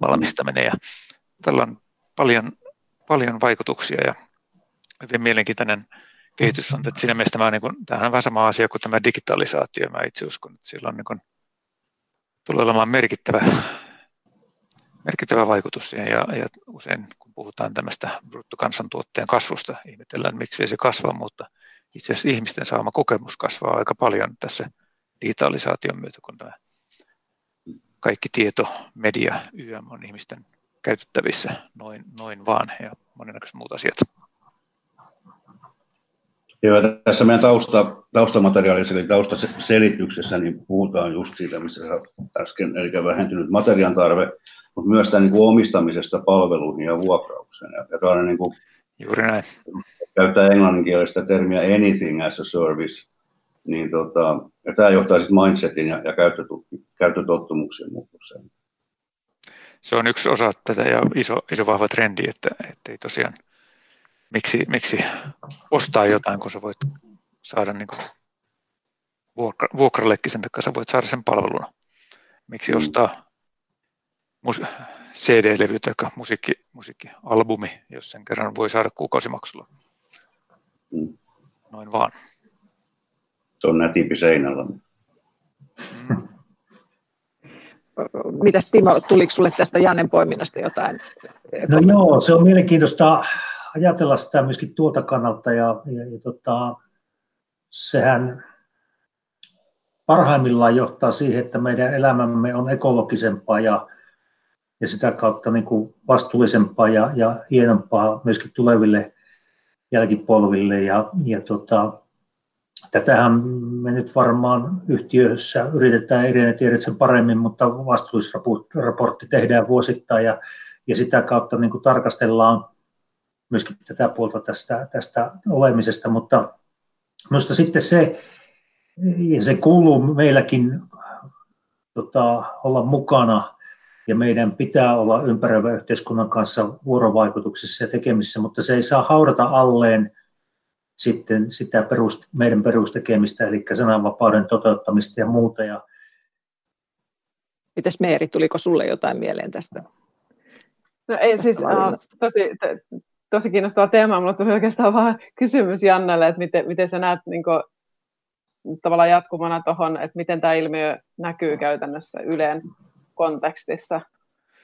valmistaminen. Ja tällä on paljon, paljon vaikutuksia ja hyvin mielenkiintoinen kehitys on, että siinä mielessä tämä on, niin kuin, tämähän on vähän sama asia kuin tämä digitalisaatio. Mä itse uskon, että sillä on niin kuin, tulee olemaan merkittävä, merkittävä vaikutus siihen ja, ja usein kun puhutaan tämmöistä bruttokansantuotteen kasvusta, ihmetellään miksi ei se kasva, mutta itse asiassa ihmisten saama kokemus kasvaa aika paljon tässä digitalisaation myötä, kun tämä kaikki tieto, media, YM on ihmisten käytettävissä noin, noin vaan ja monennäköiset muut asiat. Joo, tässä meidän tausta, taustamateriaalissa eli taustaselityksessä niin puhutaan just siitä, missä äsken, eli vähentynyt materiaan tarve, mutta myös tämän niin omistamisesta palveluihin ja vuokraukseen. Ja, ja niin kuin, Juuri näin. Käyttää englanninkielistä termiä anything as a service, niin tota, ja tämä johtaa sitten mindsetin ja, ja käyttötottumuksien muutokseen. Se on yksi osa tätä ja iso, iso vahva trendi, että, että ei tosiaan – miksi, miksi ostaa jotain, kun sä voit saada niin vuokra, vuokrallekin sen takia, sä voit saada sen palveluna. Miksi mm. ostaa mus, CD-levy tai musiikki, musiikkialbumi, jos sen kerran voi saada kuukausimaksulla. Mm. Noin vaan. Se on nätimpi seinällä. Mm. Mitäs Timo, tuliko sinulle tästä Jannen poiminnasta jotain? No joo, se on mielenkiintoista ajatella sitä myöskin tuolta kannalta ja, ja, ja tota, sehän parhaimmillaan johtaa siihen, että meidän elämämme on ekologisempaa ja, ja sitä kautta niin kuin vastuullisempaa ja, ja hienompaa myöskin tuleville jälkipolville. Ja, ja tota, tätähän me nyt varmaan yhtiössä yritetään, Irene tiedät sen paremmin, mutta vastuullisraportti tehdään vuosittain ja, ja sitä kautta niin kuin tarkastellaan myöskin tätä puolta tästä, tästä olemisesta, mutta minusta sitten se, ja se kuuluu meilläkin tota, olla mukana, ja meidän pitää olla ympäröivän yhteiskunnan kanssa vuorovaikutuksessa ja tekemissä, mutta se ei saa haudata alleen sitten sitä perust, meidän perustekemistä, eli sananvapauden toteuttamista ja muuta. Ja Mites Meeri, tuliko sulle jotain mieleen tästä? No ei siis, uh, tosi, tosi kiinnostava teema. Mulla tuli oikeastaan vaan kysymys Jannelle, että miten, miten sä näet niin kuin, tavallaan jatkumana tuohon, että miten tämä ilmiö näkyy käytännössä Yleen kontekstissa.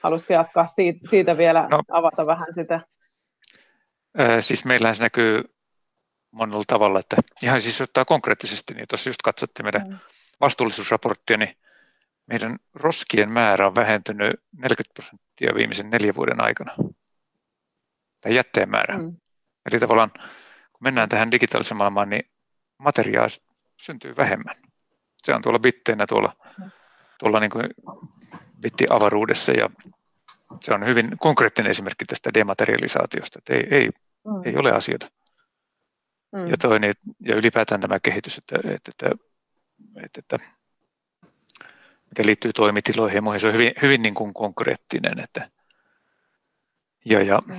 Haluaisitko jatkaa siitä, siitä vielä, no, avata vähän sitä? Ää, siis meillähän se näkyy monella tavalla, että ihan siis ottaa konkreettisesti, niin tuossa just katsottiin meidän mm. vastuullisuusraporttia, niin meidän roskien määrä on vähentynyt 40 prosenttia viimeisen neljän vuoden aikana tai jätteen määrä. Mm. Eli tavallaan kun mennään tähän digitaaliseen maailmaan, niin materiaa syntyy vähemmän. Se on tuolla bitteinä tuolla, mm. Tuolla niin kuin bittiavaruudessa ja se on hyvin konkreettinen esimerkki tästä dematerialisaatiosta, että ei, ei, mm. ei ole asioita. Mm. Ja, toinen, ja ylipäätään tämä kehitys, että, että, että, että, että mikä liittyy toimitiloihin ja muihin, se on hyvin, hyvin niin kuin konkreettinen. Että, ja, ja, mm.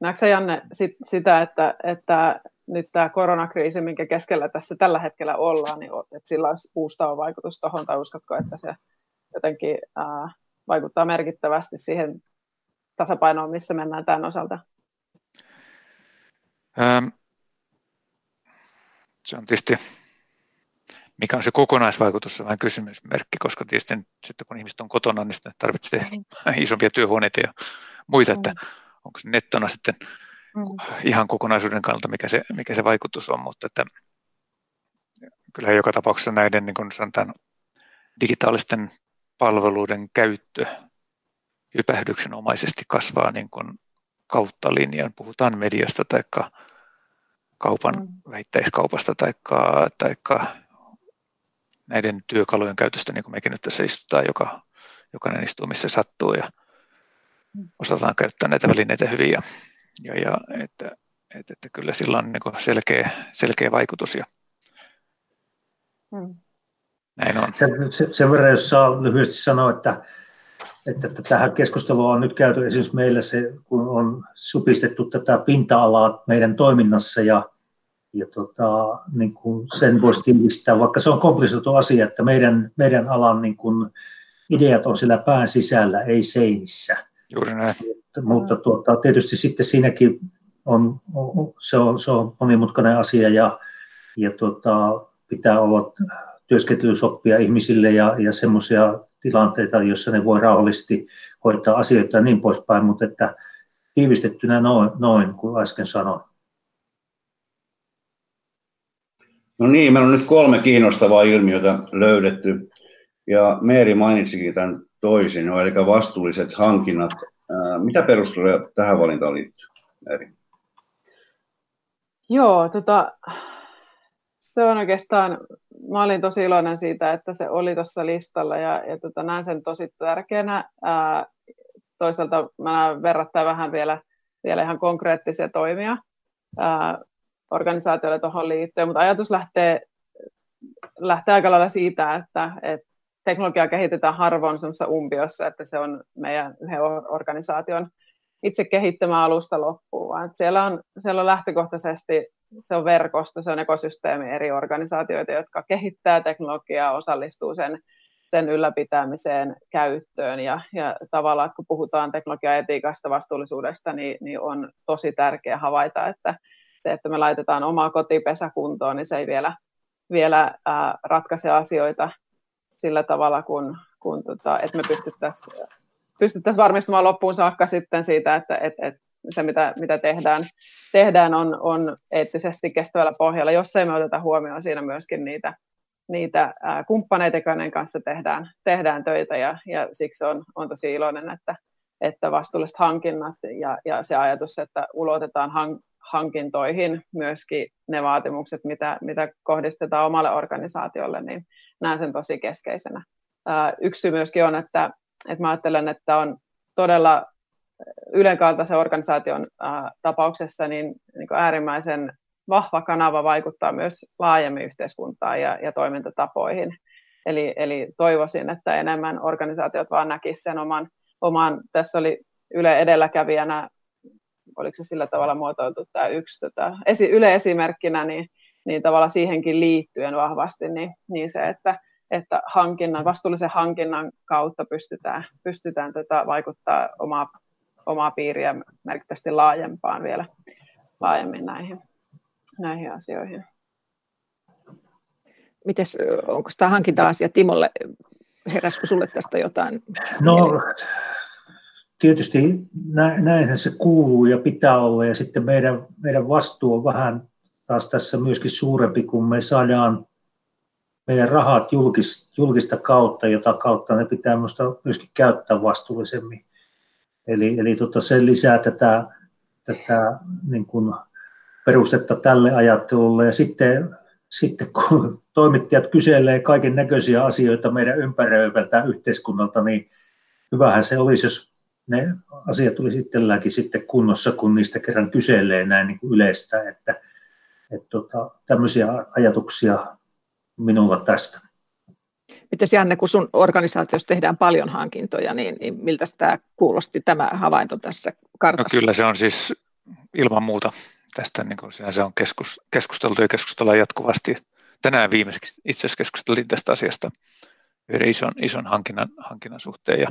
Näetkö Janne sit, sitä, että, että nyt tämä koronakriisi, minkä keskellä tässä tällä hetkellä ollaan, niin että sillä olisi puustava vaikutus tuohon, tai uskotko, että se jotenkin ää, vaikuttaa merkittävästi siihen tasapainoon, missä mennään tämän osalta? Ähm, se on tietysti, mikä on se kokonaisvaikutus, se on vähän kysymysmerkki, koska tietysti sitten kun ihmiset on kotona, niin sitten tarvitsee mm. isompia työhuoneita ja muita, että mm onko se nettona sitten. Ihan kokonaisuuden kannalta, mikä se, mikä se vaikutus on, mutta että kyllä joka tapauksessa näiden niin kuin sanotaan, digitaalisten palveluiden käyttö hypähdyksenomaisesti kasvaa niin kuin kautta linjan. Puhutaan mediasta tai kaupan mm. vähittäiskaupasta tai näiden työkalujen käytöstä, niin kuin mekin nyt tässä istutaan, joka, jokainen istuu missä sattuu ja osataan käyttää näitä välineitä hyvin ja, ja, ja että, että, että, kyllä sillä on niin selkeä, selkeä vaikutus. Ja hmm. näin on. Sen, sen verran, jos saa lyhyesti sanoa, että, että, että tähän keskusteluun on nyt käyty esimerkiksi meillä se, kun on supistettu tätä pinta-alaa meidän toiminnassa ja, ja tota, niin kuin sen voisi tiivistää, vaikka se on komplisoitu asia, että meidän, meidän alan niin kuin ideat on siellä pään sisällä, ei seinissä. Juuri näin. Mutta tuota, tietysti sitten siinäkin on, se on, se on monimutkainen asia ja, ja tuota, pitää olla työskentelysoppia ihmisille ja, ja semmoisia tilanteita, joissa ne voi rauhallisesti hoitaa asioita ja niin poispäin, mutta että tiivistettynä noin, noin kuin äsken sanoin. No niin, meillä on nyt kolme kiinnostavaa ilmiötä löydetty. Ja Meeri mainitsikin tämän toisin, no, eli vastuulliset hankinnat. Mitä perusteluja tähän valintaan liittyy? Eri. Joo, tota, se on oikeastaan, mä olin tosi iloinen siitä, että se oli tuossa listalla ja, ja tota, näen sen tosi tärkeänä. Ää, toisaalta mä näen verrattain vähän vielä, vielä ihan konkreettisia toimia ää, organisaatioille tuohon liittyen, mutta ajatus lähtee, lähtee aika lailla siitä, että, että teknologiaa kehitetään harvoin semmoisessa umpiossa, että se on meidän yhden organisaation itse kehittämään alusta loppuun, vaan siellä on, siellä on lähtökohtaisesti se on verkosto, se on ekosysteemi eri organisaatioita, jotka kehittää teknologiaa, osallistuu sen, sen ylläpitämiseen, käyttöön ja, ja tavallaan, kun puhutaan teknologiaetiikasta, vastuullisuudesta, niin, niin on tosi tärkeää havaita, että se, että me laitetaan omaa kotipesä kuntoon, niin se ei vielä, vielä ratkaise asioita sillä tavalla, kun, kun tota, että me pystyttäisiin pystyttäisiin varmistumaan loppuun saakka sitten siitä, että et, et se, mitä, mitä tehdään, tehdään on, on eettisesti kestävällä pohjalla, jos ei me oteta huomioon siinä myöskin niitä, niitä ää, kumppaneita, joiden kanssa tehdään, tehdään töitä, ja, ja siksi on, on tosi iloinen, että, että vastuulliset hankinnat ja, ja se ajatus, että ulotetaan hank, hankintoihin myöskin ne vaatimukset, mitä, mitä kohdistetaan omalle organisaatiolle, niin näen sen tosi keskeisenä. Yksi syy myöskin on, että, että mä ajattelen, että on todella Ylen kaltaisen organisaation tapauksessa niin, niin äärimmäisen vahva kanava vaikuttaa myös laajemmin yhteiskuntaan ja, ja toimintatapoihin. Eli, eli toivoisin, että enemmän organisaatiot vaan näkisivät sen oman, oman, tässä oli Yle edelläkävijänä, oliko se sillä tavalla muotoiltu tämä yksi tota, esi, Yle esimerkkinä, niin, niin tavallaan siihenkin liittyen vahvasti, niin, niin se, että, että hankinnan, vastuullisen hankinnan kautta pystytään, pystytään tota, vaikuttaa omaa omaa piiriä merkittävästi laajempaan vielä laajemmin näihin, näihin asioihin. Mites, onko tämä hankinta-asia Timolle, heräskö sulle tästä jotain? No, tietysti näinhän se kuuluu ja pitää olla, ja sitten meidän, meidän vastuu on vähän taas tässä myöskin suurempi, kun me saadaan meidän rahat julkista, julkista kautta, jota kautta ne pitää myöskin käyttää vastuullisemmin. Eli, eli tota, se lisää tätä, tätä niin kuin perustetta tälle ajattelulle. Ja sitten, sitten kun toimittajat kyselee kaiken näköisiä asioita meidän ympäröivältä yhteiskunnalta, niin hyvähän se olisi, jos ne asiat tuli sittenläänkin sitten kunnossa, kun niistä kerran kyselee näin niin kuin yleistä, että, että tota, tämmöisiä ajatuksia minulla tästä. Miten Janne, kun sun organisaatiossa tehdään paljon hankintoja, niin, niin miltä tämä kuulosti tämä havainto tässä kartassa? No kyllä se on siis ilman muuta tästä, niin kuin se on keskus, keskusteltu ja keskustellaan jatkuvasti. Tänään viimeiseksi itse asiassa keskusteltiin tästä asiasta yhden ison, ison hankinnan, hankinnan suhteen. Ja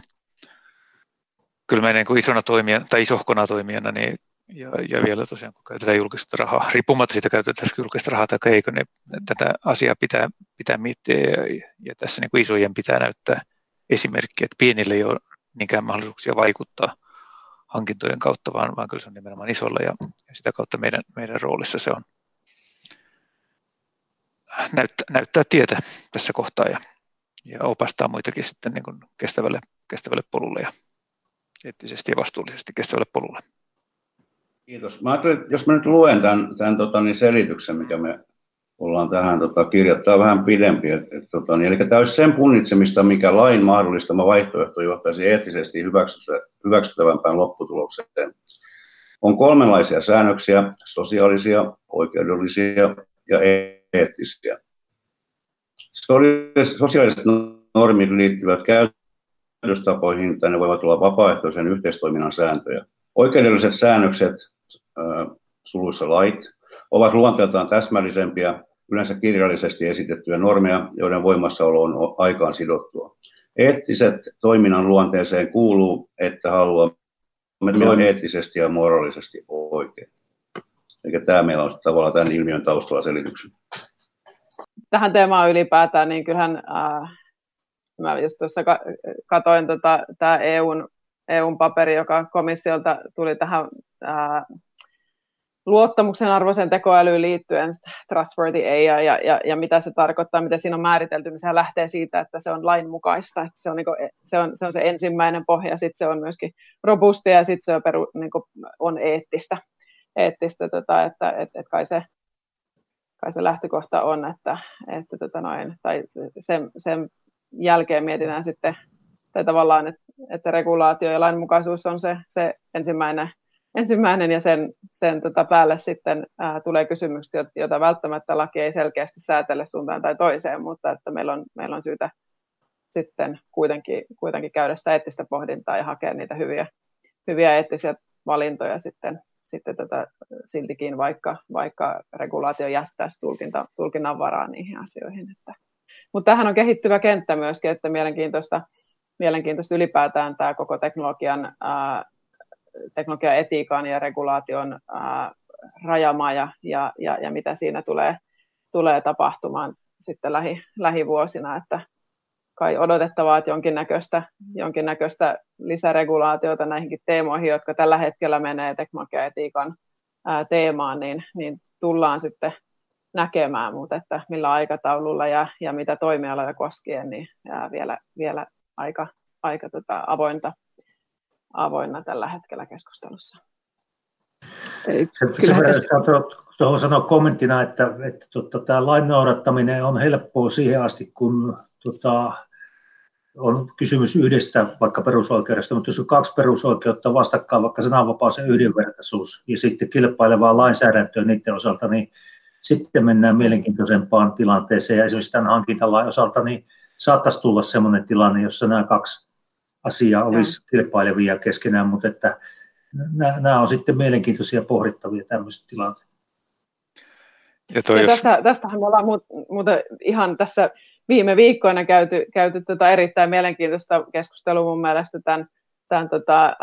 kyllä me niin kuin isona toimijana, tai isohkona toimijana, niin ja, ja vielä tosiaan, kun käytetään julkista rahaa, riippumatta siitä käytetään julkista rahaa tai eikö, niin tätä asiaa pitää, pitää miettiä ja, ja tässä niin kuin isojen pitää näyttää esimerkkiä, että pienille ei ole niinkään mahdollisuuksia vaikuttaa hankintojen kautta, vaan, vaan kyllä se on nimenomaan isolla ja, ja sitä kautta meidän, meidän roolissa se on näyttää, näyttää tietä tässä kohtaa ja, ja opastaa muitakin sitten niin kuin kestävälle, kestävälle polulle ja eettisesti ja vastuullisesti kestävälle polulle. Kiitos. Mä että jos mä nyt luen tämän, tämän tota, niin selityksen, mikä me ollaan tähän tota, kirjoittaa vähän pidempi. Et, et, tota, niin, eli tämä olisi sen punnitsemista, mikä lain mahdollistama vaihtoehto johtaisi eettisesti hyväksyttävämpään lopputulokseen. On kolmenlaisia säännöksiä, sosiaalisia, oikeudellisia ja eettisiä. Sosiaaliset normit liittyvät käytöstapoihin, tai ne voivat olla vapaaehtoisen yhteistoiminnan sääntöjä. Oikeudelliset säännökset suluissa lait, ovat luonteeltaan täsmällisempiä, yleensä kirjallisesti esitettyjä normeja, joiden voimassaolo on aikaan sidottua. Eettiset toiminnan luonteeseen kuuluu, että haluamme toimia eettisesti ja moraalisesti oikein. Eli tämä meillä on tavallaan tämän ilmiön taustalla selityksen. Tähän teemaan ylipäätään, niin kyllähän äh, mä just tuossa katoin tota, tämä EUn, EUn paperi, joka komissiolta tuli tähän äh, luottamuksen arvoisen tekoälyyn liittyen, trustworthy AI ja, ja, ja, ja mitä se tarkoittaa, mitä siinä on määritelty, niin se lähtee siitä, että se on lainmukaista, että se on, niin kuin, se, on, se, on se ensimmäinen pohja, sitten se on myöskin robustia ja sitten se on, peru, niin kuin, on eettistä. eettistä, tota, että et, et kai, se, kai se lähtökohta on, että, että tota noin, tai sen, sen jälkeen mietitään sitten, tai tavallaan, että, että se regulaatio ja lainmukaisuus on se, se ensimmäinen, ensimmäinen ja sen, sen tota päälle sitten ää, tulee kysymykset, joita välttämättä laki ei selkeästi säätele suuntaan tai toiseen, mutta että meillä on, meillä on syytä sitten kuitenkin, kuitenkin käydä sitä eettistä pohdintaa ja hakea niitä hyviä, hyviä eettisiä valintoja sitten, sitten tätä siltikin, vaikka, vaikka regulaatio jättää tulkinta, tulkinnan varaa niihin asioihin. Että. Mutta tähän on kehittyvä kenttä myöskin, että mielenkiintoista, mielenkiintoista ylipäätään tämä koko teknologian, ää, teknologian etiikan ja regulaation ää, rajamaa ja, ja, ja, ja mitä siinä tulee, tulee tapahtumaan sitten lähi, lähivuosina, että kai odotettavaa, että jonkinnäköistä, jonkinnäköistä lisäregulaatiota näihinkin teemoihin, jotka tällä hetkellä menee teknologiaetiikan teemaan, niin, niin tullaan sitten näkemään, mutta että millä aikataululla ja, ja mitä toimialoja koskien, niin jää vielä, vielä aika, aika tota avointa, avoinna tällä hetkellä keskustelussa. Sen verran tuohon sanoa kommenttina, että, että tota, tämä lain noudattaminen on helppoa siihen asti, kun tota, on kysymys yhdestä vaikka perusoikeudesta, mutta jos on kaksi perusoikeutta vastakkain, vaikka sananvapaus ja yhdenvertaisuus, ja sitten kilpailevaa lainsäädäntöä niiden osalta, niin sitten mennään mielenkiintoisempaan tilanteeseen. Ja esimerkiksi tämän hankintalain osalta niin saattaisi tulla sellainen tilanne, jossa nämä kaksi asiaa olisi ja. kilpailevia keskenään, mutta että nämä on sitten mielenkiintoisia pohdittavia tämmöiset tilanteet. Ja, ja jos... tästä, tästähän me ollaan muuten ihan tässä viime viikkoina käyty, käyty tota erittäin mielenkiintoista keskustelua mun mielestä tämän, tämän tota,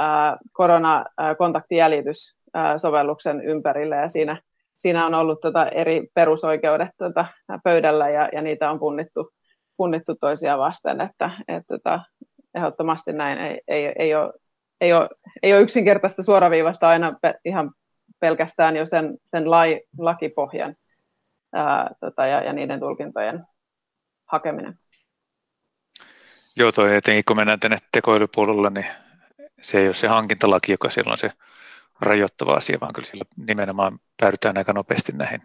koronakontaktijäljityssovelluksen ympärille ja siinä, siinä on ollut tota eri perusoikeudet tota, pöydällä ja, ja niitä on punnittu, punnittu toisia vasten, että et, tota, ehdottomasti näin ei, ei, ei, ole, ei, ole, ei ole yksinkertaista suoraviivasta aina pe, ihan pelkästään jo sen, sen lai, lakipohjan ää, tota, ja, ja niiden tulkintojen hakeminen. Joo, toi etenkin kun mennään tänne tekoälypuolella, niin se ei ole se hankintalaki, joka siellä on se rajoittava asia, vaan kyllä sillä nimenomaan päädytään aika nopeasti näihin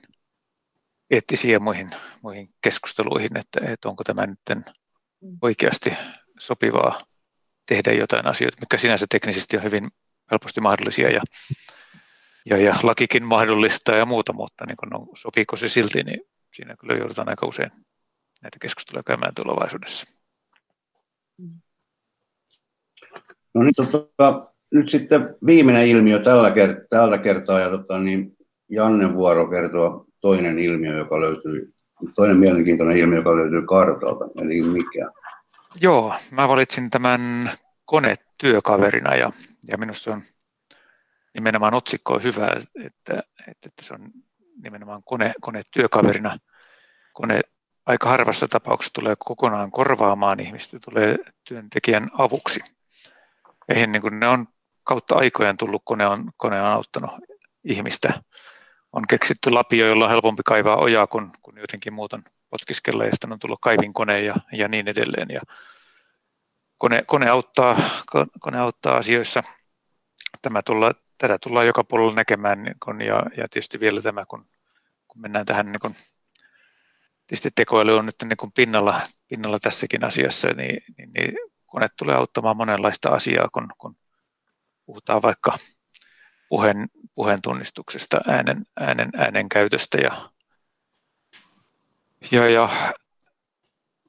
eettisiin ja muihin, muihin keskusteluihin, että, että onko tämä nyt oikeasti sopivaa tehdä jotain asioita, mikä sinänsä teknisesti on hyvin helposti mahdollisia ja, ja, ja lakikin mahdollistaa ja muuta, mutta niin kun on, sopiiko se silti, niin siinä kyllä joudutaan aika usein näitä keskusteluja käymään tulevaisuudessa. No niin, tota, nyt sitten viimeinen ilmiö tällä, kert- tällä kertaa, ja tota, niin Janne vuoro kertoo toinen ilmiö, joka löytyy, toinen mielenkiintoinen ilmiö, joka löytyy kartalta, eli mikä? Joo, mä valitsin tämän konetyökaverina, ja, ja minusta on nimenomaan otsikko on hyvä, että, että, että se on nimenomaan kone, konetyökaverina. Kone aika harvassa tapauksessa tulee kokonaan korvaamaan ihmistä, tulee työntekijän avuksi. Eihän niin kuin ne on kautta aikojen tullut, kone on, kone on auttanut ihmistä. On keksitty lapio, jolla on helpompi kaivaa ojaa kuin, kuin jotenkin muuten potkiskella, ja sitten on tullut kaivinkone ja, ja niin edelleen. Ja kone, kone, auttaa, kone auttaa asioissa. Tämä tulla, tätä tullaan joka puolella näkemään, niin kun, ja, ja tietysti vielä tämä, kun, kun mennään tähän niin kun tietysti tekoäly on nyt niin kuin pinnalla, pinnalla tässäkin asiassa, niin, niin, niin kone tulee auttamaan monenlaista asiaa, kun, kun puhutaan vaikka puheen, puheen tunnistuksesta, äänen, äänen, äänen käytöstä ja, ja, ja,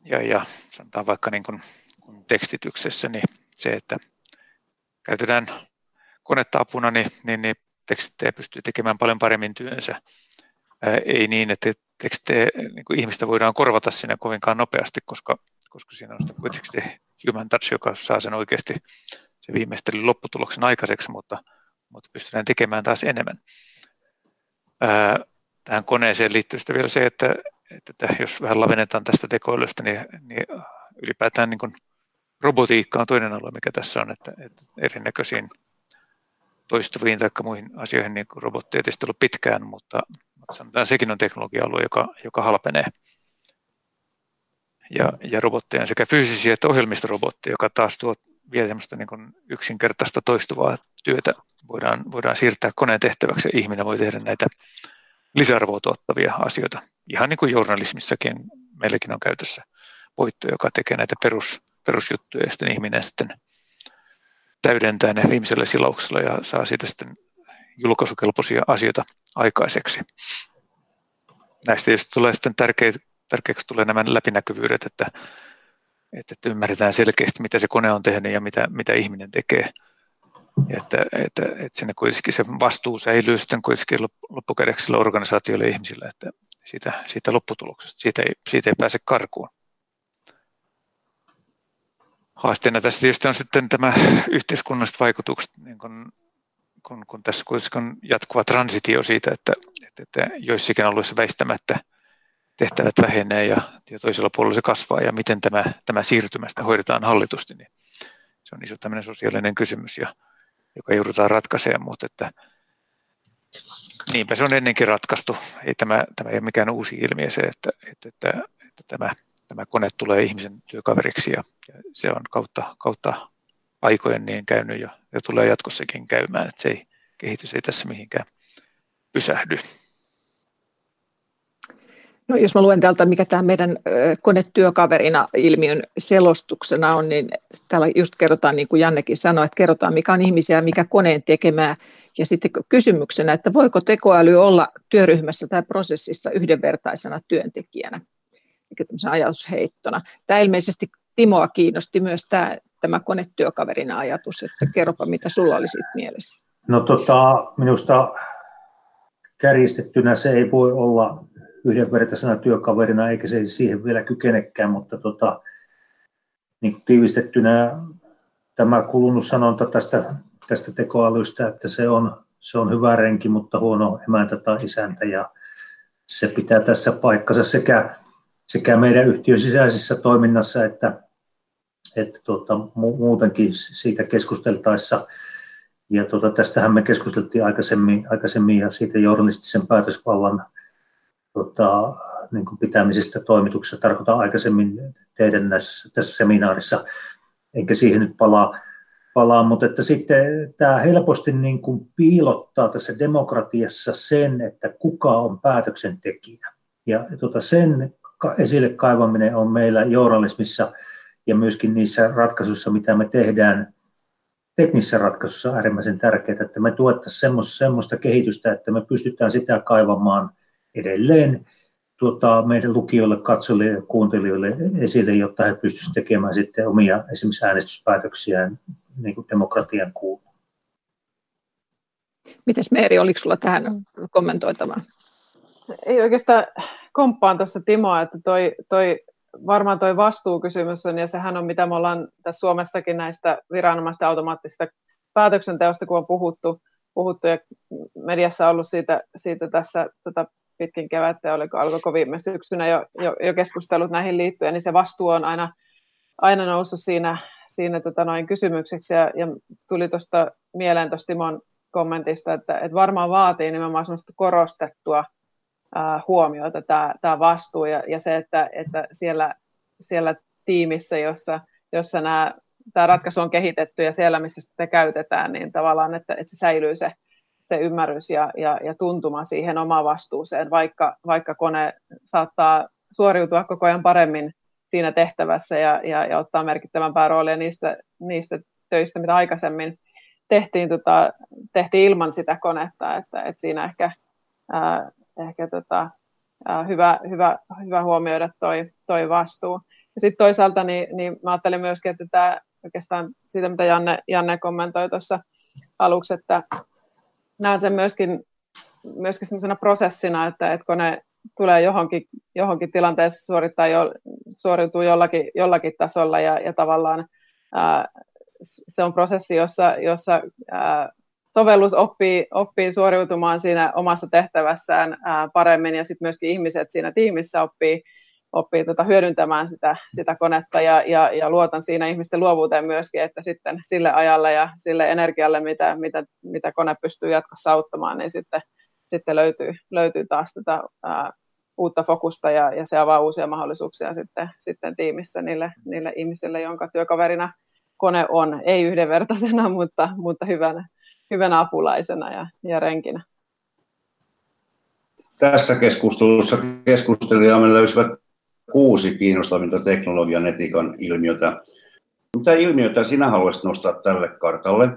ja, ja sanotaan vaikka niin kuin, kun tekstityksessä, niin se, että käytetään konetta apuna, niin, niin, niin tekstittäjä pystyy tekemään paljon paremmin työnsä. Ää, ei niin, että tekstejä, niin kuin ihmistä voidaan korvata sinne kovinkaan nopeasti, koska, koska siinä on kuitenkin se human touch, joka saa sen oikeasti se viimeistelyn lopputuloksen aikaiseksi, mutta, mutta pystytään tekemään taas enemmän. Ää, tähän koneeseen liittyy sitten vielä se, että, että jos vähän lavennetaan tästä tekoilusta, niin, niin ylipäätään niin kuin robotiikka on toinen alue, mikä tässä on, että, että erinäköisiin toistuviin tai muihin asioihin niin robotti ei ollut pitkään, mutta, sanotaan sekin on teknologia-alue, joka, joka halpenee. Ja, ja robotteja sekä fyysisiä että ohjelmistorobotteja, joka taas tuo vielä semmoista niin kuin yksinkertaista toistuvaa työtä voidaan, voidaan siirtää koneen tehtäväksi ja ihminen voi tehdä näitä lisäarvoa tuottavia asioita. Ihan niin kuin journalismissakin meilläkin on käytössä voitto, joka tekee näitä perus, perusjuttuja ja sitten ihminen sitten täydentää ne viimeisellä silauksella ja saa siitä sitten julkaisukelpoisia asioita aikaiseksi. Näistä tulee sitten tärkeä, tärkeäksi tulee nämä läpinäkyvyydet, että, että, että ymmärretään selkeästi, mitä se kone on tehnyt ja mitä, mitä ihminen tekee. Ja että, että, että sinne kuitenkin se vastuu säilyy sitten kuitenkin loppukädeksi sillä organisaatioille ja ihmisille, että siitä, siitä lopputuloksesta, siitä ei, siitä ei pääse karkuun. Haasteena tässä tietysti on sitten tämä yhteiskunnalliset vaikutukset, niin kun, kun, kun tässä kuitenkin on jatkuva transitio siitä, että, että, että joissakin alueissa väistämättä tehtävät vähenee ja, ja toisella puolella se kasvaa ja miten tämä, tämä siirtymästä hoidetaan hallitusti, niin se on iso tämmöinen sosiaalinen kysymys, ja, joka joudutaan ratkaisemaan, mutta että niinpä se on ennenkin ratkaistu. Ei tämä, tämä ei ole mikään uusi ilmiö se, että, että, että, että tämä tämä kone tulee ihmisen työkaveriksi ja, ja se on kautta, kautta aikojen niin käynyt ja, ja tulee jatkossakin käymään, että se ei, kehitys ei tässä mihinkään pysähdy. No, jos mä luen täältä, mikä tämä meidän konetyökaverina ilmiön selostuksena on, niin täällä just kerrotaan, niin kuin Jannekin sanoi, että kerrotaan, mikä on ihmisiä ja mikä koneen tekemää. Ja sitten kysymyksenä, että voiko tekoäly olla työryhmässä tai prosessissa yhdenvertaisena työntekijänä ajatusheittona. Tämä ilmeisesti Timoa kiinnosti myös tämä, tämä konetyökaverina ajatus, että kerropa mitä sulla oli siitä mielessä. No tota, minusta kärjistettynä se ei voi olla yhdenvertaisena työkaverina, eikä se siihen vielä kykenekään, mutta tota, niin tiivistettynä tämä kulunut sanonta tästä, tästä tekoälystä, että se on, se on hyvä renki, mutta huono emäntä tai isäntä, ja se pitää tässä paikkansa sekä sekä meidän yhtiön sisäisessä toiminnassa että, että tuota, muutenkin siitä keskusteltaessa. Ja tuota, tästähän me keskusteltiin aikaisemmin, aikaisemmin ja siitä journalistisen päätösvallan tuota, niin kuin pitämisestä toimituksessa tarkoitan aikaisemmin teidän näissä, tässä seminaarissa, enkä siihen nyt palaa, palaa mutta että sitten tämä helposti niin kuin piilottaa tässä demokratiassa sen, että kuka on päätöksentekijä. Ja tuota, sen esille kaivaminen on meillä journalismissa ja myöskin niissä ratkaisuissa, mitä me tehdään teknisissä ratkaisuissa äärimmäisen tärkeää, että me tuettaisiin semmoista kehitystä, että me pystytään sitä kaivamaan edelleen tuota, meidän lukijoille, katsojille ja kuuntelijoille esille, jotta he pystyisivät tekemään sitten omia esimerkiksi äänestyspäätöksiään niin kuin demokratian kuuluu. Mites Meeri, oliko sinulla tähän kommentoitavaa? Ei oikeastaan komppaan tuossa Timoa, että toi, toi, varmaan toi vastuukysymys on, ja sehän on mitä me ollaan tässä Suomessakin näistä viranomaisten automaattisista päätöksenteosta, kun on puhuttu, puhuttu ja mediassa on ollut siitä, siitä tässä tota, pitkin kevättä, ja oliko, alkoiko viime syksynä jo, jo, jo keskustelut näihin liittyen, niin se vastuu on aina, aina noussut siinä, siinä tota noin kysymykseksi, ja, ja tuli tuosta mieleen tuosta Timon kommentista, että, että varmaan vaatii nimenomaan sellaista korostettua huomiota tämä, tämä vastuu ja, ja se, että, että siellä, siellä tiimissä, jossa, jossa nämä, tämä ratkaisu on kehitetty ja siellä, missä sitä käytetään, niin tavallaan, että, että se säilyy se, se ymmärrys ja, ja, ja tuntuma siihen omaan vastuuseen, vaikka, vaikka kone saattaa suoriutua koko ajan paremmin siinä tehtävässä ja, ja, ja ottaa merkittävämpää roolia niistä, niistä töistä, mitä aikaisemmin tehtiin, tota, tehtiin ilman sitä konetta, että, että siinä ehkä ää, ehkä tota, hyvä, hyvä, hyvä huomioida toi, toi vastuu. Ja sitten toisaalta niin, niin mä ajattelin myöskin, että tämä oikeastaan siitä, mitä Janne, Janne kommentoi tuossa aluksi, että näen sen myöskin, myöskin sellaisena prosessina, että, että kun ne tulee johonkin, johonkin tilanteessa suorittaa jo, suoriutuu jollakin, jollakin tasolla ja, ja tavallaan ää, se on prosessi, jossa, jossa ää, sovellus oppii, oppii suoriutumaan siinä omassa tehtävässään ää, paremmin ja sitten myöskin ihmiset siinä tiimissä oppii, oppii tota, hyödyntämään sitä, sitä konetta ja, ja, ja luotan siinä ihmisten luovuuteen myöskin, että sitten sille ajalle ja sille energialle, mitä, mitä, mitä kone pystyy jatkossa auttamaan, niin sitten, sitten löytyy, löytyy taas tätä ää, uutta fokusta ja, ja se avaa uusia mahdollisuuksia sitten, sitten tiimissä niille, niille ihmisille, jonka työkaverina kone on, ei yhdenvertaisena, mutta, mutta hyvänä, hyvänä apulaisena ja, ja renkinä. Tässä keskustelussa keskustelijamme löysivät kuusi kiinnostavinta teknologian etikan ilmiötä. Mitä ilmiötä sinä haluaisit nostaa tälle kartalle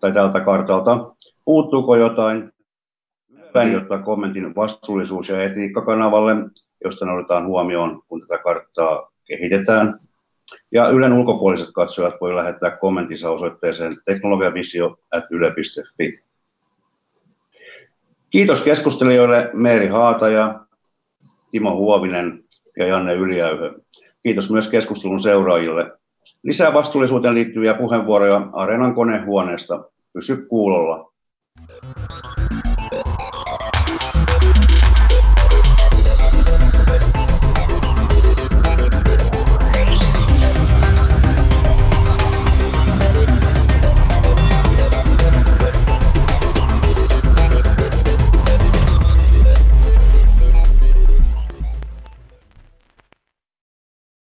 tai tältä kartalta? Puuttuuko jotain? Päin ottaa kommentin vastuullisuus- ja etiikkakanavalle, josta ne otetaan huomioon, kun tätä karttaa kehitetään. Ja Ylen ulkopuoliset katsojat voi lähettää kommenttinsa osoitteeseen teknologiavisio.yle.fi. Kiitos keskustelijoille Meeri Haataja, Timo Huovinen ja Janne Yliäyhö. Kiitos myös keskustelun seuraajille. Lisää vastuullisuuteen liittyviä puheenvuoroja Areenan konehuoneesta. Pysy kuulolla.